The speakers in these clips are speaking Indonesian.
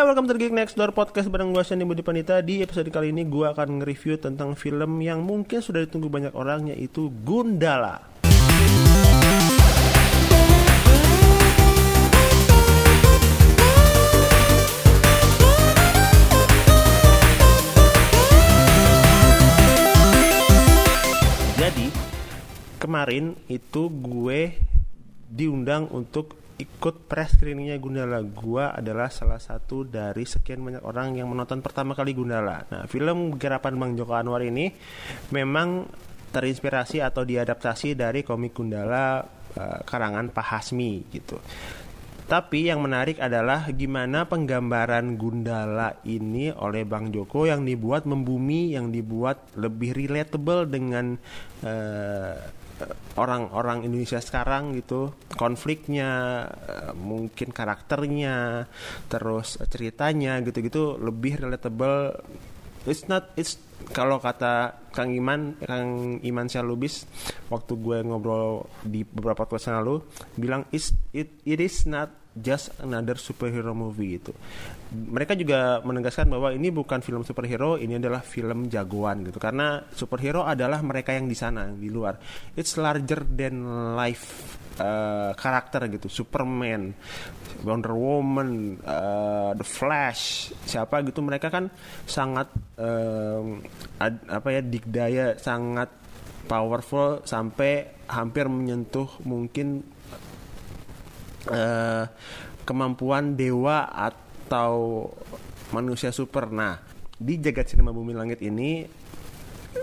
Hai, welcome to the Geek Next Door Podcast bareng gue Shani Budi Panita. Di episode kali ini gue akan nge-review tentang film yang mungkin sudah ditunggu banyak orang Yaitu Gundala. Jadi kemarin itu gue diundang untuk ikut press screeningnya Gundala. Gue adalah salah satu dari sekian banyak orang yang menonton pertama kali Gundala. Nah, film garapan Bang Joko Anwar ini memang terinspirasi atau diadaptasi dari komik Gundala uh, karangan Pak Hasmi gitu. Tapi yang menarik adalah gimana penggambaran Gundala ini oleh Bang Joko yang dibuat membumi, yang dibuat lebih relatable dengan uh, orang-orang Indonesia sekarang gitu, konfliknya, uh, mungkin karakternya, terus ceritanya gitu-gitu lebih relatable. It's not, it's kalau kata Kang Iman, Kang Iman Syalubis waktu gue ngobrol di beberapa yang lalu bilang it it is not just another superhero movie itu. Mereka juga menegaskan bahwa ini bukan film superhero, ini adalah film jagoan gitu. Karena superhero adalah mereka yang di sana, di luar. It's larger than life uh, karakter gitu. Superman, Wonder Woman, uh, The Flash, siapa gitu mereka kan sangat um, ad, apa ya dikdaya, sangat powerful sampai hampir menyentuh mungkin uh, kemampuan dewa atau manusia super. Nah, di jagat sinema bumi langit ini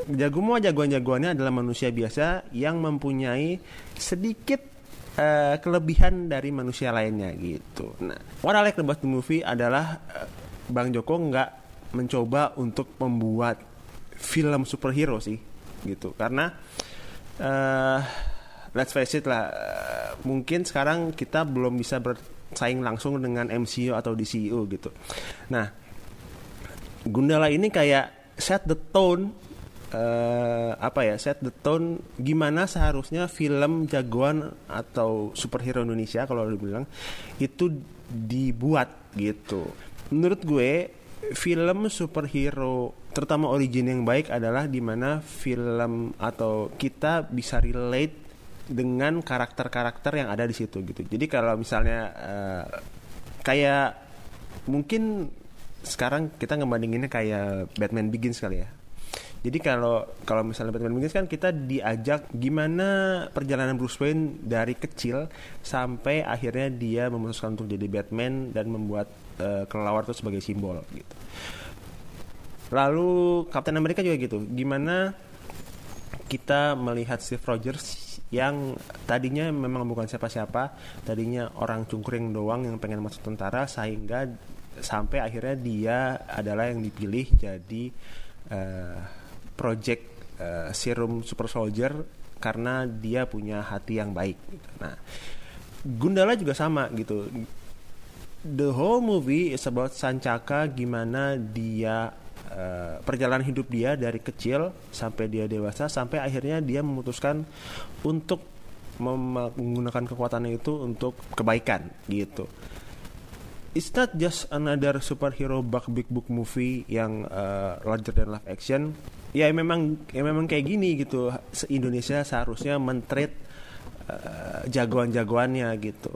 jagomo jagoan-jagoannya adalah manusia biasa yang mempunyai sedikit uh, kelebihan dari manusia lainnya gitu. Nah, what I like about the movie adalah uh, Bang Joko nggak mencoba untuk membuat film superhero sih gitu karena uh, let's face it lah uh, mungkin sekarang kita belum bisa bersaing langsung dengan MCU atau DCU gitu. Nah Gundala ini kayak set the tone uh, apa ya set the tone gimana seharusnya film jagoan atau superhero Indonesia kalau dibilang itu dibuat gitu. Menurut gue film superhero terutama origin yang baik adalah di mana film atau kita bisa relate dengan karakter-karakter yang ada di situ gitu. Jadi kalau misalnya uh, kayak mungkin sekarang kita ngebandinginnya kayak Batman Begins kali ya. Jadi kalau kalau misalnya Batman Begins kan kita diajak gimana perjalanan Bruce Wayne dari kecil sampai akhirnya dia memutuskan untuk jadi Batman dan membuat uh, kelelawar itu sebagai simbol gitu. Lalu Captain America juga gitu. Gimana kita melihat Steve Rogers yang tadinya memang bukan siapa-siapa, tadinya orang cungkring doang yang pengen masuk tentara sehingga sampai akhirnya dia adalah yang dipilih jadi uh, project uh, serum super soldier karena dia punya hati yang baik. Gitu. Nah, Gundala juga sama gitu. The whole movie is about Sancaka gimana dia uh, perjalanan hidup dia dari kecil sampai dia dewasa sampai akhirnya dia memutuskan untuk menggunakan kekuatannya itu untuk kebaikan gitu. It's not just another superhero bug big book movie yang uh, larger than life action. Ya memang ya memang kayak gini gitu. Indonesia seharusnya mentreat uh, jagoan-jagoannya gitu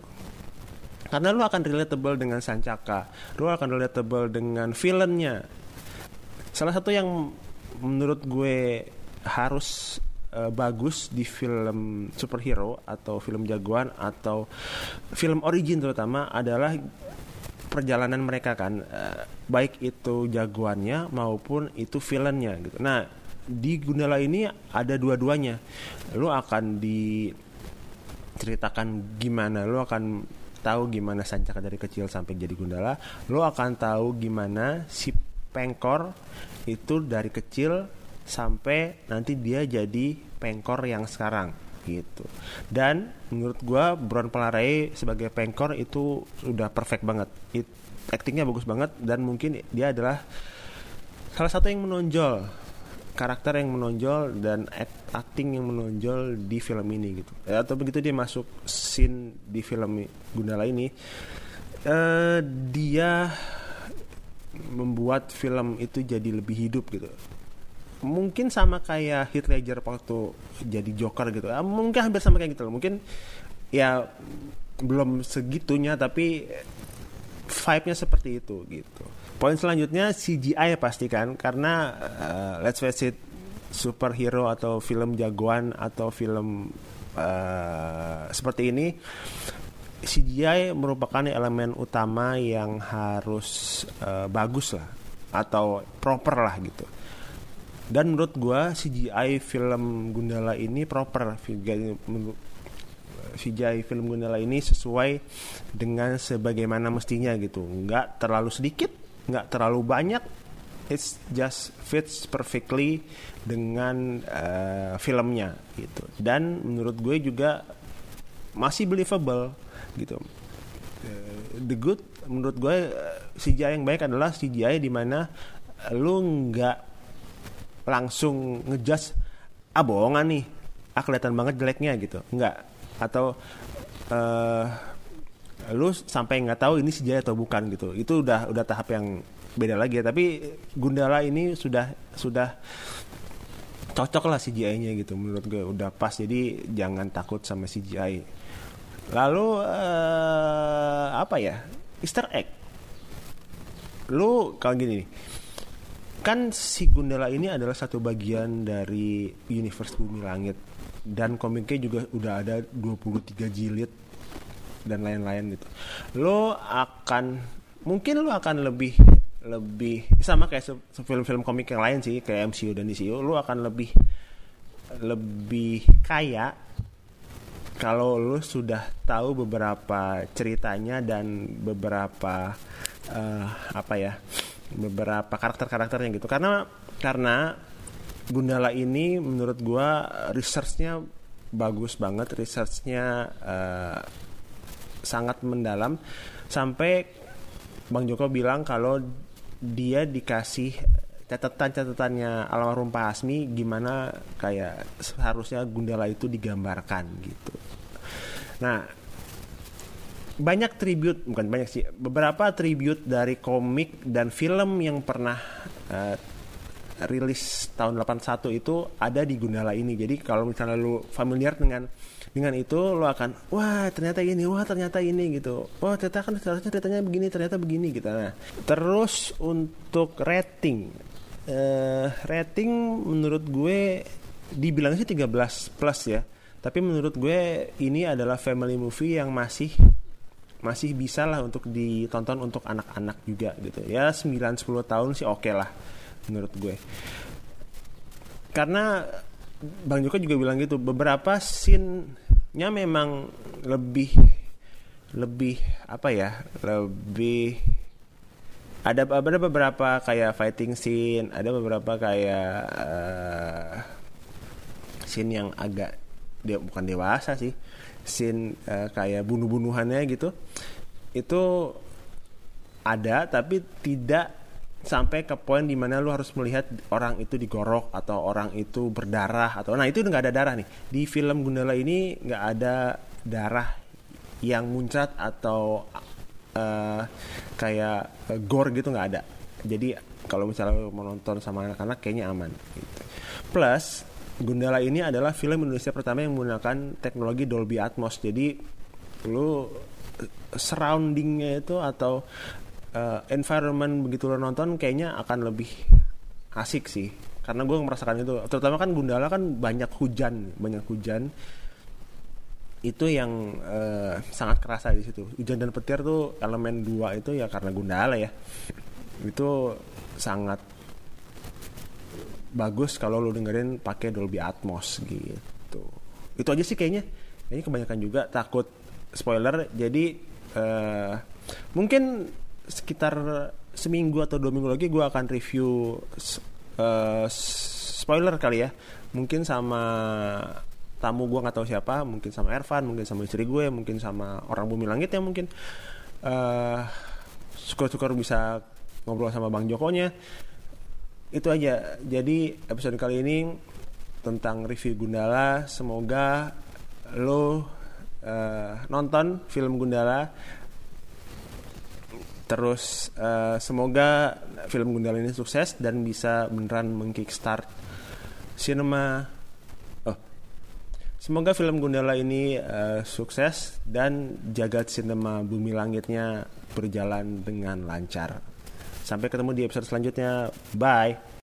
karena lu akan relatable dengan Sancaka, lu akan relatable dengan villainnya. Salah satu yang menurut gue harus uh, bagus di film superhero atau film jagoan atau film origin terutama adalah perjalanan mereka kan, uh, baik itu jagoannya maupun itu villainnya gitu. Nah di Gundala ini ada dua-duanya, lu akan diceritakan gimana, lu akan tahu gimana Sancaka dari kecil sampai jadi Gundala, lo akan tahu gimana si Pengkor itu dari kecil sampai nanti dia jadi Pengkor yang sekarang gitu. Dan menurut gua Bron Pelarai sebagai Pengkor itu sudah perfect banget. It, actingnya bagus banget dan mungkin dia adalah salah satu yang menonjol karakter yang menonjol dan acting yang menonjol di film ini gitu atau begitu dia masuk scene di film Gundala ini uh, dia membuat film itu jadi lebih hidup gitu. Mungkin sama kayak Heath Ledger waktu jadi Joker gitu. Ah, mungkin hampir sama kayak gitu loh. Mungkin ya belum segitunya tapi vibe-nya seperti itu gitu. Poin selanjutnya CGI pastikan karena uh, let's face it superhero atau film jagoan atau film uh, seperti ini CGI merupakan elemen utama yang harus uh, bagus lah atau proper lah gitu. Dan menurut gue CGI film Gundala ini proper CGI film Gundala ini sesuai dengan sebagaimana mestinya gitu. Nggak terlalu sedikit nggak terlalu banyak. It's just fits perfectly dengan uh, filmnya gitu. Dan menurut gue juga masih believable gitu. Uh, the good menurut gue CGI yang baik adalah CGI di mana lu nggak langsung ngejudge ah bohongan nih ah kelihatan banget jeleknya gitu. Nggak. Atau uh, lu sampai nggak tahu ini sejarah atau bukan gitu. Itu udah udah tahap yang beda lagi ya. Tapi Gundala ini sudah sudah cocok lah CGI-nya gitu menurut gue. Udah pas jadi jangan takut sama CGI lalu uh, apa ya? Easter egg. Lu kalau gini nih. Kan si Gundala ini adalah satu bagian dari universe Bumi Langit. Dan komiknya juga udah ada 23 jilid dan lain-lain gitu. Lo akan mungkin lo akan lebih lebih sama kayak film-film komik yang lain sih kayak MCU dan DCU lo akan lebih lebih kaya kalau lo sudah tahu beberapa ceritanya dan beberapa uh, apa ya beberapa karakter-karakternya gitu karena karena Gundala ini menurut gue researchnya bagus banget researchnya uh, sangat mendalam sampai Bang Joko bilang kalau dia dikasih catatan-catatannya almarhum Pak Asmi gimana kayak seharusnya Gundala itu digambarkan gitu. Nah, banyak tribute bukan banyak sih beberapa tribute dari komik dan film yang pernah uh, rilis tahun 81 itu ada di Gundala ini. Jadi kalau misalnya lu familiar dengan dengan itu lo akan wah ternyata ini wah ternyata ini gitu. Wah ternyata kan seharusnya ceritanya begini ternyata begini gitu. Nah terus untuk rating uh, rating menurut gue dibilang sih 13 plus ya tapi menurut gue ini adalah family movie yang masih masih bisa lah untuk ditonton untuk anak-anak juga gitu. Ya 9-10 tahun sih oke okay lah menurut gue. Karena Bang Joko juga bilang gitu beberapa scene-nya memang lebih lebih apa ya lebih ada ada beberapa kayak fighting scene ada beberapa kayak uh, scene yang agak dia bukan dewasa sih scene uh, kayak bunuh-bunuhannya gitu itu ada tapi tidak sampai ke poin di mana lu harus melihat orang itu digorok atau orang itu berdarah atau nah itu nggak ada darah nih di film Gundala ini nggak ada darah yang muncrat atau uh, kayak uh, gore gitu nggak ada jadi kalau misalnya mau nonton sama anak-anak kayaknya aman gitu. plus Gundala ini adalah film Indonesia pertama yang menggunakan teknologi Dolby Atmos. Jadi lu surroundingnya itu atau uh, environment begitu lo nonton kayaknya akan lebih asik sih. Karena gue merasakan itu. Terutama kan Gundala kan banyak hujan, banyak hujan. Itu yang uh, sangat kerasa di situ. Hujan dan petir tuh elemen dua itu ya karena Gundala ya. Itu sangat bagus kalau lu dengerin pakai Dolby Atmos gitu. Itu aja sih kayaknya. Ini kebanyakan juga takut spoiler. Jadi uh, mungkin sekitar seminggu atau dua minggu lagi gue akan review uh, spoiler kali ya. Mungkin sama tamu gue nggak tahu siapa mungkin sama Ervan mungkin sama istri gue mungkin sama orang bumi langit ya mungkin. Uh, syukur-syukur bisa ngobrol sama bang Jokonya itu aja. Jadi episode kali ini tentang review Gundala. Semoga lo uh, nonton film Gundala. Terus uh, semoga film Gundala ini sukses dan bisa beneran mengkickstart cinema. Oh semoga film Gundala ini uh, sukses dan jagat cinema bumi langitnya berjalan dengan lancar sampai ketemu di episode selanjutnya. Bye